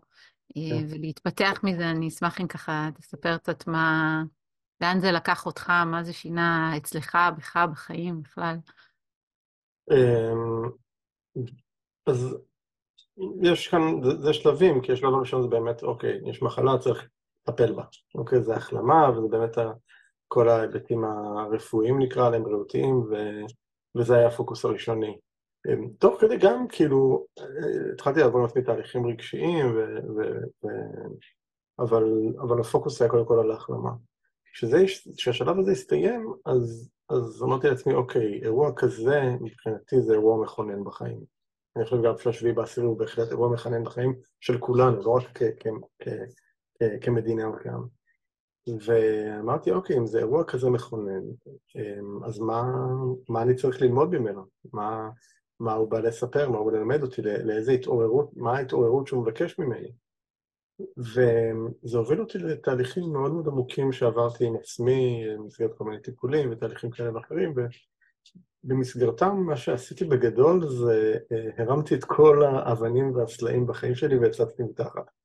כן. ולהתפתח מזה. אני אשמח אם ככה תספר קצת מה, לאן זה לקח אותך, מה זה שינה אצלך, בך, בחיים בכלל. אמ, אז יש כאן, זה, זה שלבים, כי השלב הראשון זה באמת, אוקיי, יש מחלה, צריך לטפל בה. אוקיי, זה החלמה, וזה באמת כל ההיבטים הרפואיים נקרא להם, בריאותיים, ו, וזה היה הפוקוס הראשוני. אמ, תוך כדי גם, כאילו, התחלתי לעבור עם עצמי תהליכים רגשיים, ו, ו, ו, אבל, אבל הפוקוס היה קודם כל על ההחלמה. כשהשלב הזה הסתיים, אז, אז אמרתי לעצמי, אוקיי, אירוע כזה, מבחינתי זה אירוע מכונן בחיים. אני חושב גם שהשביעי בעשירי הוא בהחלט אירוע מכונן בחיים של כולנו, לא רק כמדינה וכעם. ואמרתי, אוקיי, אם זה אירוע כזה מכונן, אמ, אז מה, מה אני צריך ללמוד ממנו? מה, מה הוא בא לספר, מה הוא בא ללמד אותי, לאיזה התעוררות, מה ההתעוררות שהוא מבקש ממני? וזה הוביל אותי לתהליכים מאוד מאוד עמוקים שעברתי עם עצמי, במסגרת כל מיני טיפולים ותהליכים כאלה ואחרים, ובמסגרתם מה שעשיתי בגדול זה אה, הרמתי את כל האבנים והסלעים בחיים שלי והצצתי מתחת.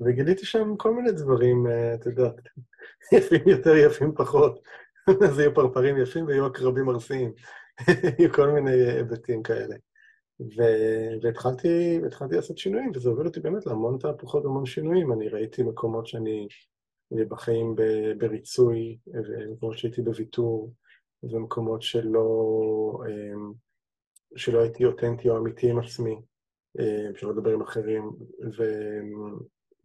וגיליתי שם כל מיני דברים, אה, את יודעת, יפים יותר, יפים פחות. אז יהיו פרפרים יפים ויהיו עקרבים ארסיים. יהיו כל מיני היבטים כאלה. והתחלתי לעשות שינויים, וזה הוביל אותי באמת להמון תהפוכות והמון שינויים. אני ראיתי מקומות שאני בחיים בריצוי, ומקומות שהייתי בוויתור, ומקומות שלא, אמ, שלא הייתי אותנטי או אמיתי עם עצמי, אמ, שלא לדבר עם אחרים, וזה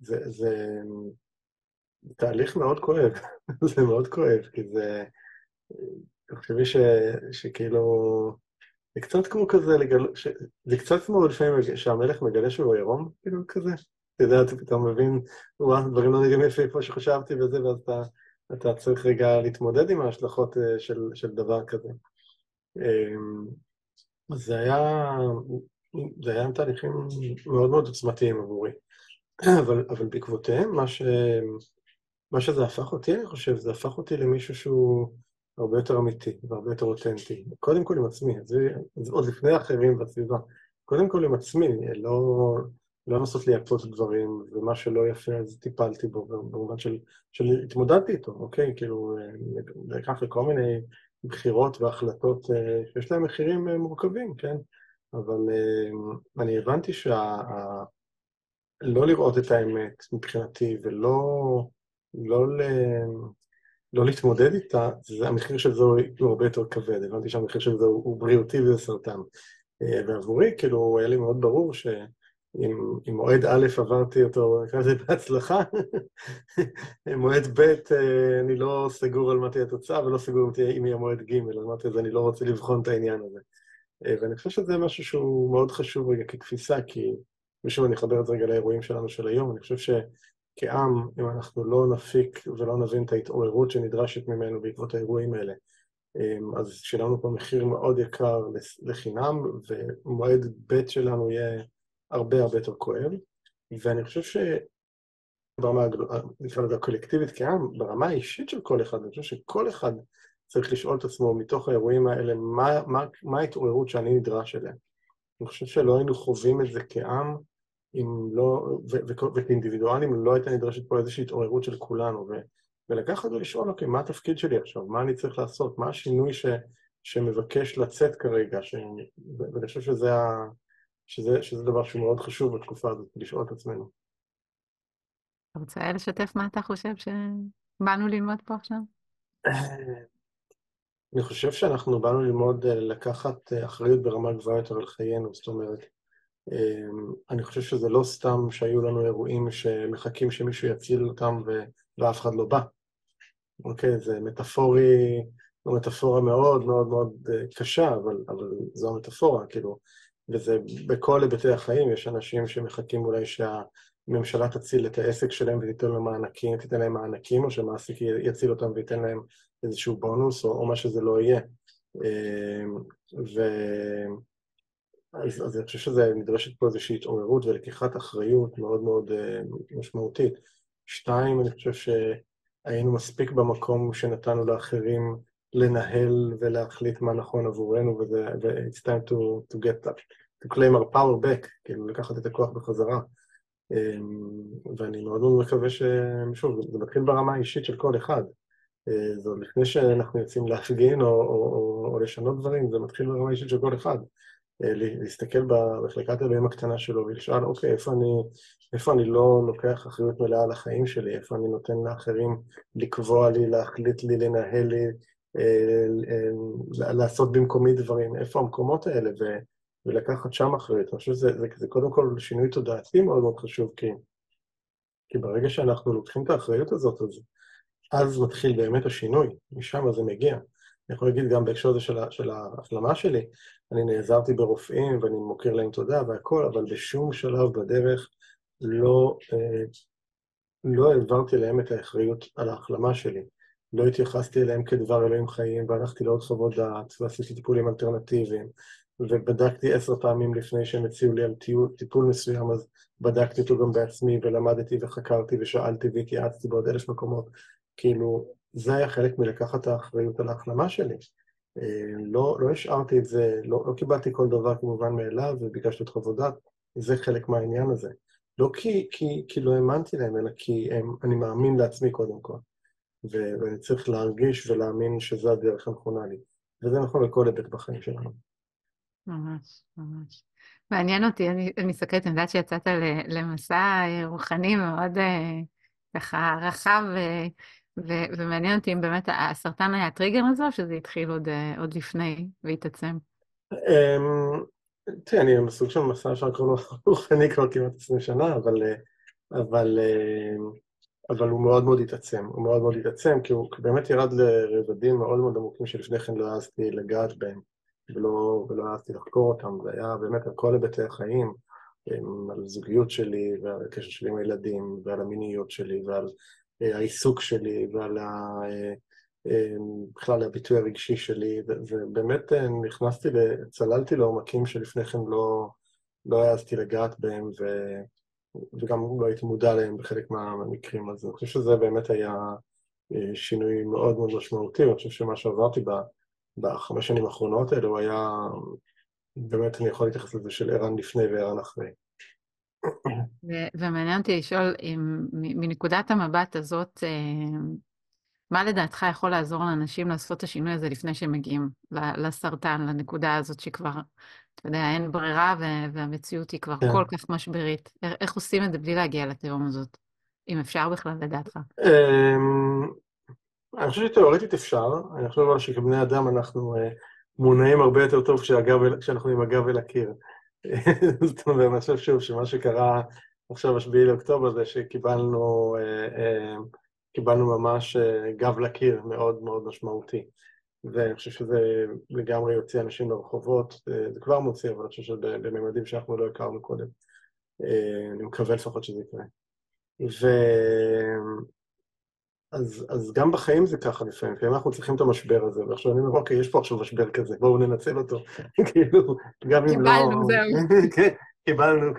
זה, תהליך מאוד כואב, זה מאוד כואב, כי זה... תחשבי שכאילו... זה קצת כמו כזה, לגל... ש... זה קצת כמו לפעמים שהמלך מגלה שהוא עירום, כאילו כזה. אתה יודע, אתה פתאום מבין, וואו, דברים לא נראים יפים כמו שחשבתי וזה, ואז אתה, אתה צריך רגע להתמודד עם ההשלכות אה, של, של דבר כזה. אמ, זה היה, זה היה תהליכים מאוד מאוד עוצמתיים עבורי. אבל, אבל בעקבותיהם, מה, ש, מה שזה הפך אותי, אני חושב, זה הפך אותי למישהו שהוא... הרבה יותר אמיתי והרבה יותר אותנטי. קודם כל עם עצמי, זה, זה עוד לפני האחרים בסביבה. קודם כל עם עצמי, לא, לא לנסות לייפות דברים, ומה שלא יפה אז טיפלתי בו, במובן של, של התמודדתי איתו, אוקיי? כאילו, לקח לכל מיני בחירות והחלטות אה, שיש להם מחירים אה, מורכבים, כן? אבל אה, אני הבנתי שה... לא לראות את האמת מבחינתי, ולא לא ל... לא להתמודד איתה, זה המחיר של זה הוא הרבה יותר כבד. הבנתי שהמחיר של זה הוא בריאותי וזה סרטן. אה, ועבורי, כאילו, היה לי מאוד ברור שעם מועד א' עברתי אותו, נקרא לזה בהצלחה, מועד ב', אה, אני לא סגור על מה תהיה התוצאה ולא סגור אם יהיה מועד ג', אמרתי, אז אני לא רוצה לבחון את העניין הזה. אה, ואני חושב שזה משהו שהוא מאוד חשוב רגע כתפיסה, כי, ושוב, אני אחבר את זה רגע לאירועים שלנו של היום, אני חושב ש... כעם, אם אנחנו לא נפיק ולא נבין את ההתעוררות שנדרשת ממנו בעקבות האירועים האלה, אמ, אז שילמנו פה מחיר מאוד יקר לחינם, ומועד ב' שלנו יהיה הרבה הרבה יותר כואב. ואני חושב שברמה, נקרא לזה הקולקטיבית כעם, ברמה האישית של כל אחד, אני חושב שכל אחד צריך לשאול את עצמו מתוך האירועים האלה, מה, מה, מה ההתעוררות שאני נדרש אליה. אני חושב שלא היינו חווים את זה כעם, אם לא, וכאינדיבידואלים לא הייתה נדרשת פה איזושהי התעוררות של כולנו, ו, ולקחת ולשאול, אוקיי, מה התפקיד שלי עכשיו? מה אני צריך לעשות? מה השינוי ש, שמבקש לצאת כרגע? ש, ואני חושב שזה, ה, שזה, שזה דבר שהוא מאוד חשוב בתקופה הזאת, לשאול את עצמנו. אתה רוצה לשתף מה אתה חושב שבאנו ללמוד פה עכשיו? אני חושב שאנחנו באנו ללמוד אה, לקחת אה, אחריות ברמה גבוהה יותר על חיינו, זאת אומרת, אני חושב שזה לא סתם שהיו לנו אירועים שמחכים שמישהו יציל אותם. ואף אחד לא בא. אוקיי, זה מטאפורי, זו מטאפורה מאוד מאוד מאוד אה, קשה, אבל, אבל זו המטאפורה, כאילו, וזה בכל היבטי החיים, יש אנשים שמחכים אולי שהממשלה תציל את העסק שלהם ותיתן להם מענקים, תיתן להם מענקים, או שמעסיק יציל אותם וייתן להם איזשהו בונוס, או, או מה שזה לא יהיה. אמ, ו... אז, אני חושב שזה נדרשת פה איזושהי התעוררות ולקיחת אחריות מאוד מאוד uh, משמעותית. שתיים, אני חושב שהיינו מספיק במקום שנתנו לאחרים לנהל ולהחליט מה נכון עבורנו, וזה, ו- it's time to, to get up, to claim our power back, כאילו לקחת את הכוח בחזרה. ואני מאוד מאוד מקווה ש... שוב, זה מתחיל ברמה האישית של כל אחד. זה עוד לפני שאנחנו יוצאים להפגין או, או, או, או לשנות דברים, זה מתחיל ברמה האישית של כל אחד. להסתכל בחלקת אלוהים הקטנה שלו ולשאול, אוקיי, איפה אני, איפה אני לא לוקח אחריות מלאה על החיים שלי, איפה אני נותן לאחרים לקבוע לי, להחליט לי, לנהל לי, אה, אה, לעשות במקומי דברים, איפה המקומות האלה, ו, ולקחת שם אחריות. אני חושב שזה זה, זה קודם כל שינוי תודעתי מאוד מאוד חשוב, כי, כי ברגע שאנחנו לוקחים את האחריות הזאת, אז, אז מתחיל באמת השינוי, משם זה מגיע. אני יכול להגיד גם בהקשר הזה של, של ההחלמה שלי, אני נעזרתי ברופאים ואני מוקיר להם תודה והכל, אבל בשום שלב בדרך לא, אה, לא העברתי להם את האחריות על ההחלמה שלי. לא התייחסתי אליהם כדבר אלוהים חיים, והלכתי לעוד חוות דעת, ועשיתי טיפולים אלטרנטיביים, ובדקתי עשר פעמים לפני שהם הציעו לי על טיול, טיפול מסוים, אז בדקתי אותו גם בעצמי, ולמדתי וחקרתי ושאלתי והתייעצתי בעוד אלף מקומות. כאילו, זה היה חלק מלקחת האחריות על ההחלמה שלי. אה, לא, לא השארתי את זה, לא, לא קיבלתי כל דבר כמובן מאליו וביקשתי את חוות דעת, זה חלק מהעניין הזה. לא כי, כי, כי לא האמנתי להם, אלא כי הם, אני מאמין לעצמי קודם כל. ו- ואני צריך להרגיש ולהאמין שזו הדרך הנכונה לי. וזה נכון לכל היבט בחיים שלנו. ממש, ממש. מעניין אותי, אני, אני מסתכלת, אני יודעת שיצאת למסע אה, רוחני מאוד אה, ככה רחב, ו- ומעניין אותי אם באמת הסרטן היה הטריגר לזה, או שזה התחיל עוד, אה, עוד לפני והתעצם. אמ, תראה, אני בסוג של מסע של הכל רוחני כבר כמעט 20 שנה, אבל, אבל אבל הוא מאוד מאוד התעצם, הוא מאוד מאוד התעצם, כי הוא באמת ירד לרבדים מאוד מאוד עמוקים שלפני כן לא העזתי לגעת בהם, ולא, ולא העזתי לחקור אותם, זה היה באמת על כל היבטי החיים, על זוגיות שלי, ועל הקשר שלי עם הילדים, ועל המיניות שלי, ועל אה, העיסוק שלי, ועל ה... אה, אה, בכלל הביטוי הרגשי שלי, ובאמת נכנסתי, צללתי לעומקים שלפני כן לא, לא העזתי לגעת בהם, ו... וגם לא הייתי מודע להם בחלק מהמקרים, אז אני חושב שזה באמת היה אה, שינוי מאוד מאוד משמעותי, ואני חושב שמה שעברתי בחמש שנים האחרונות האלה, הוא היה, באמת אני יכול להתייחס לזה של ערן לפני וערן אחרי. ומעניין אותי לשאול, מנקודת המבט הזאת, אה, מה לדעתך יכול לעזור לאנשים לעשות את השינוי הזה לפני שהם מגיעים לסרטן, לנקודה הזאת שכבר אתה יודע, אין ברירה והמציאות היא כבר כן. כל כך משברית. איך עושים את זה בלי להגיע לתהום הזאת? אם אפשר בכלל, לדעתך. אמ, אני חושב שתאורטית אפשר, אני חושב שכבני אדם אנחנו אה, מונעים הרבה יותר טוב כשאנחנו עם הגב אל הקיר. זאת אומרת, אני חושב שוב שמה שקרה עכשיו, השביעי לאוקטובר, זה שקיבלנו אה, אה, קיבלנו ממש גב לקיר מאוד מאוד משמעותי. ואני חושב שזה לגמרי יוציא אנשים לרחובות, אה, זה כבר מוציא, אבל אני חושב שבממדים שאנחנו לא הכרנו קודם. אה, אני מקווה לפחות שזה יקרה. ו... אז, אז גם בחיים זה ככה לפעמים, כי אנחנו צריכים את המשבר הזה, ועכשיו אני אומר, אוקיי, יש פה עכשיו משבר כזה, בואו ננצל אותו. כאילו, גם אם לא... קיבלנו, זהו. כן,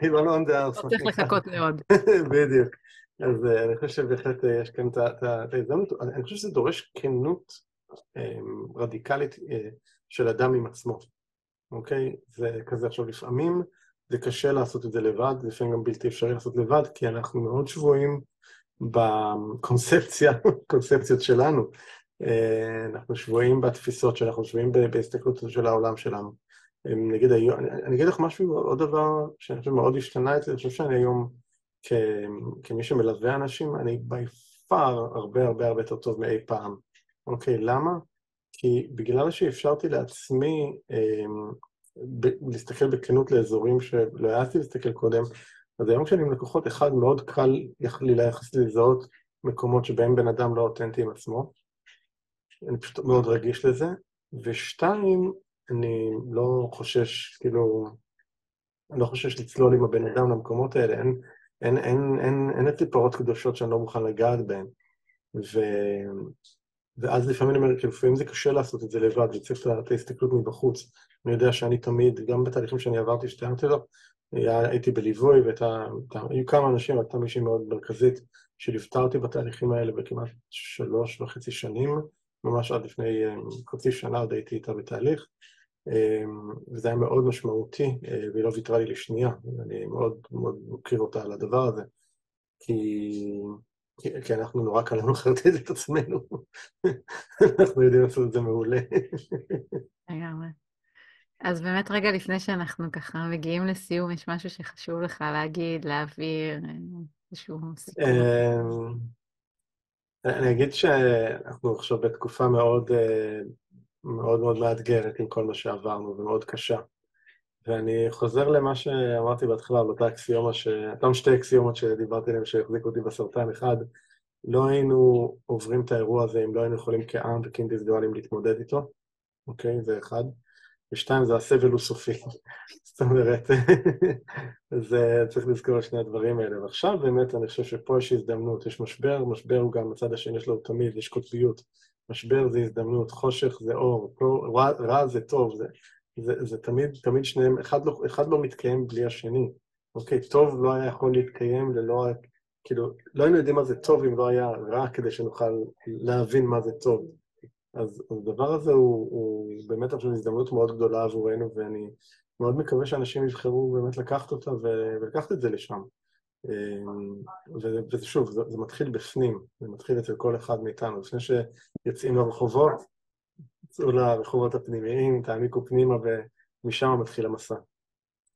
קיבלנו, on the house. לא צריך לחכות מאוד. בדיוק. אז אה, אני חושב שבהחלט יש כאן את ההזדמנות, אני חושב שזה דורש כנות אמ, רדיקלית אה, של אדם עם עצמו, אוקיי? זה כזה עכשיו לפעמים זה קשה לעשות את זה לבד, לפעמים גם בלתי אפשרי לעשות לבד, כי אנחנו מאוד שבויים בקונספציה, קונספציות שלנו. אה, אנחנו שבויים בתפיסות שאנחנו שבויים בהסתכלות של העולם שלנו. נגיד, אני אגיד לך משהו, עוד דבר שאני חושב מאוד השתנה אצלי, אני חושב שאני היום, כמי שמלווה אנשים, אני בי פאר הרבה הרבה הרבה יותר טוב מאי פעם. אוקיי, למה? כי בגלל שאפשרתי לעצמי אה, להסתכל בכנות לאזורים שלא העזתי להסתכל קודם, אז היום כשאני עם לקוחות, אחד, מאוד קל לי ליחס לזהות מקומות שבהם בן אדם לא אותנטי עם עצמו, אני פשוט מאוד רגיש לזה, ושתיים, אני לא חושש, כאילו, אני לא חושש לצלול עם הבן אדם למקומות האלה, אין, אין, אין, אין, אין אצלי פרות קדושות שאני לא מוכן לגעת בהן. ו... ואז לפעמים אני אומר, כאילו, לפעמים זה קשה לעשות את זה לבד, זה צריך את ההסתכלות מבחוץ. אני יודע שאני תמיד, גם בתהליכים שאני עברתי, שתיארתי לו, הייתי בליווי, והיו כמה אנשים, הייתה מישהי מאוד מרכזית, שליוותה אותי בתהליכים האלה בכמעט שלוש וחצי שנים, ממש עד לפני אה, חצי שנה עוד הייתי איתה בתהליך, וזה היה מאוד משמעותי, והיא לא ויתרה לי לשנייה, אני מאוד מאוד מוקיר אותה על הדבר הזה, כי, כי אנחנו נורא קל לנו לחרטט את עצמנו, אנחנו יודעים לעשות את זה מעולה. לגמרי. אז באמת רגע לפני שאנחנו ככה מגיעים לסיום, יש משהו שחשוב לך להגיד, להעביר, איזשהו סיפור? אמ, אני אגיד שאנחנו עכשיו בתקופה מאוד מאוד מאוד מאתגרת עם כל מה שעברנו ומאוד קשה. ואני חוזר למה שאמרתי בהתחלה, על אותה אקסיומה, ש... אותם שתי אקסיומות שדיברתי עליהן שהחזיקו אותי בסרטן. אחד, לא היינו עוברים את האירוע הזה אם לא היינו יכולים כעם וכאינדיבידואלים להתמודד איתו, אוקיי? זה אחד. ושתיים, זה הסבל הוא סופי. זאת אומרת, אז צריך לזכור את שני הדברים האלה. ועכשיו באמת אני חושב שפה יש הזדמנות, יש משבר, משבר הוא גם, בצד השני שלו תמיד, יש קוטביות. משבר זה הזדמנות, חושך זה אור, רע, רע זה טוב, זה, זה, זה תמיד, תמיד שניהם, אחד לא, אחד לא מתקיים בלי השני. אוקיי, טוב לא היה יכול להתקיים ללא, כאילו, לא היינו יודעים מה זה טוב אם לא היה רע כדי שנוכל להבין מה זה טוב. אז הדבר הזה הוא, הוא באמת, חושב, הזדמנות מאוד גדולה עבורנו, ואני מאוד מקווה שאנשים יבחרו באמת לקחת אותה ולקחת את זה לשם. אמ, וזה שוב, זה, זה מתחיל בפנים, זה מתחיל אצל כל אחד מאיתנו. לפני שיוצאים לרחובות, יצאו לרחובות הפנימיים, תעמיקו פנימה ומשם מתחיל המסע.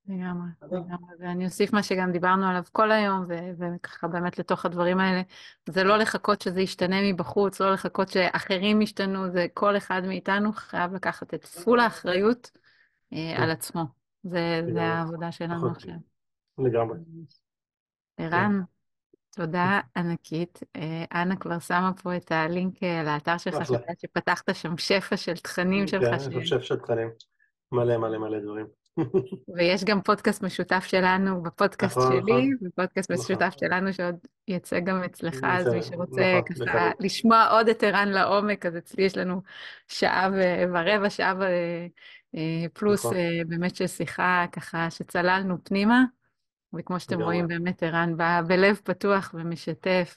לגמרי, לגמרי. ואני אוסיף מה שגם דיברנו עליו כל היום, וככה באמת לתוך הדברים האלה. זה לא לחכות שזה ישתנה מבחוץ, לא לחכות שאחרים ישתנו, זה כל אחד מאיתנו חייב לקחת את פול האחריות אה, על עצמו. זה, זה העבודה שלנו נכון. עכשיו. לגמרי. ערן, תודה ענקית. אה, אנה כבר שמה פה את הלינק אה, לאתר שלך, שפתחת שם שפע של תכנים שלך. כן, יש שם שפע של תכנים. מלא מלא מלא דברים. ויש גם פודקאסט משותף שלנו בפודקאסט נכון, שלי, נכון. ופודקאסט נכון. משותף שלנו שעוד יצא גם אצלך, אז מי שרוצה ככה לשמוע עוד את ערן לעומק, אז אצלי יש לנו שעה ורבע, שעה פלוס נכון. באמת של שיחה ככה שצללנו פנימה. וכמו שאתם רואים, באמת ערן בא בלב פתוח ומשתף,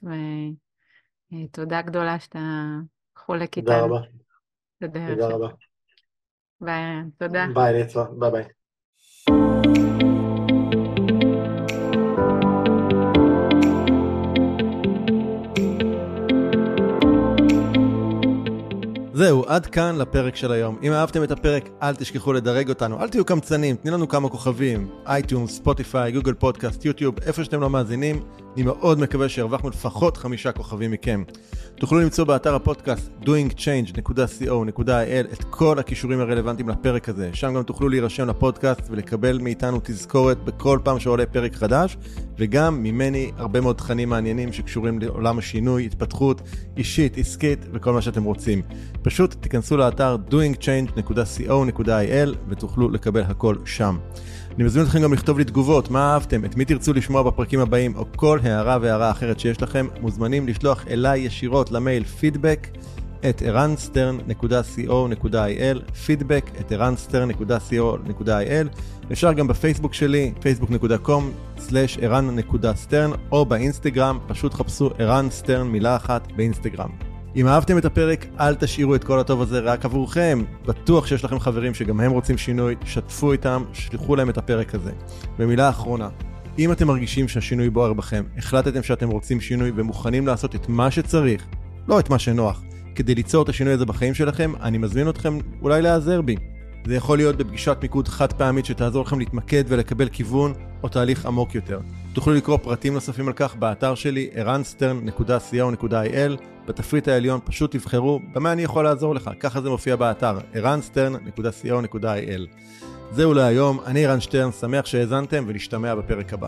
ותודה גדולה שאתה חולק איתנו. תודה רבה. תודה רבה. ביי. תודה. ביי, נצרה. ביי ביי. זהו, עד כאן לפרק של היום. אם אהבתם את הפרק, אל תשכחו לדרג אותנו, אל תהיו קמצנים, תני לנו כמה כוכבים, אייטיונס, ספוטיפיי, גוגל פודקאסט, יוטיוב, איפה שאתם לא מאזינים, אני מאוד מקווה שהרווחנו לפחות חמישה כוכבים מכם. תוכלו למצוא באתר הפודקאסט doingchange.co.il את כל הקישורים הרלוונטיים לפרק הזה. שם גם תוכלו להירשם לפודקאסט ולקבל מאיתנו תזכורת בכל פעם שעולה פרק חדש, וגם ממני הרבה מאוד תכנים מעניינים שקשורים לעולם השינוי, התפתחות אישית, עסקית וכל מה שאתם רוצים. פשוט תיכנסו לאתר doingchange.co.il ותוכלו לקבל הכל שם. אני מזמין אתכם גם לכתוב לי תגובות, מה אהבתם, את מי תרצו לשמוע בפרקים הבאים, או כל הערה והערה אחרת שיש לכם, מוזמנים לשלוח אליי ישירות למייל פידבק את ערנסטרן.co.il, פידבק את ערנסטרן.co.il, אפשר גם בפייסבוק שלי, facebook.com/ערן.סטרן, או באינסטגרם, פשוט חפשו ערן סטרן מילה אחת באינסטגרם. אם אהבתם את הפרק, אל תשאירו את כל הטוב הזה רק עבורכם. בטוח שיש לכם חברים שגם הם רוצים שינוי, שתפו איתם, שלחו להם את הפרק הזה. ומילה אחרונה, אם אתם מרגישים שהשינוי בוער בכם, החלטתם שאתם רוצים שינוי ומוכנים לעשות את מה שצריך, לא את מה שנוח, כדי ליצור את השינוי הזה בחיים שלכם, אני מזמין אתכם אולי להיעזר בי. זה יכול להיות בפגישת מיקוד חד פעמית שתעזור לכם להתמקד ולקבל כיוון או תהליך עמוק יותר. תוכלו לקרוא פרטים נוספים על כך באתר שלי ערנסטרן.co.il בתפריט העליון פשוט תבחרו במה אני יכול לעזור לך, ככה זה מופיע באתר ערנסטרן.co.il זהו להיום, אני ערן שטרן, שמח שהאזנתם ונשתמע בפרק הבא.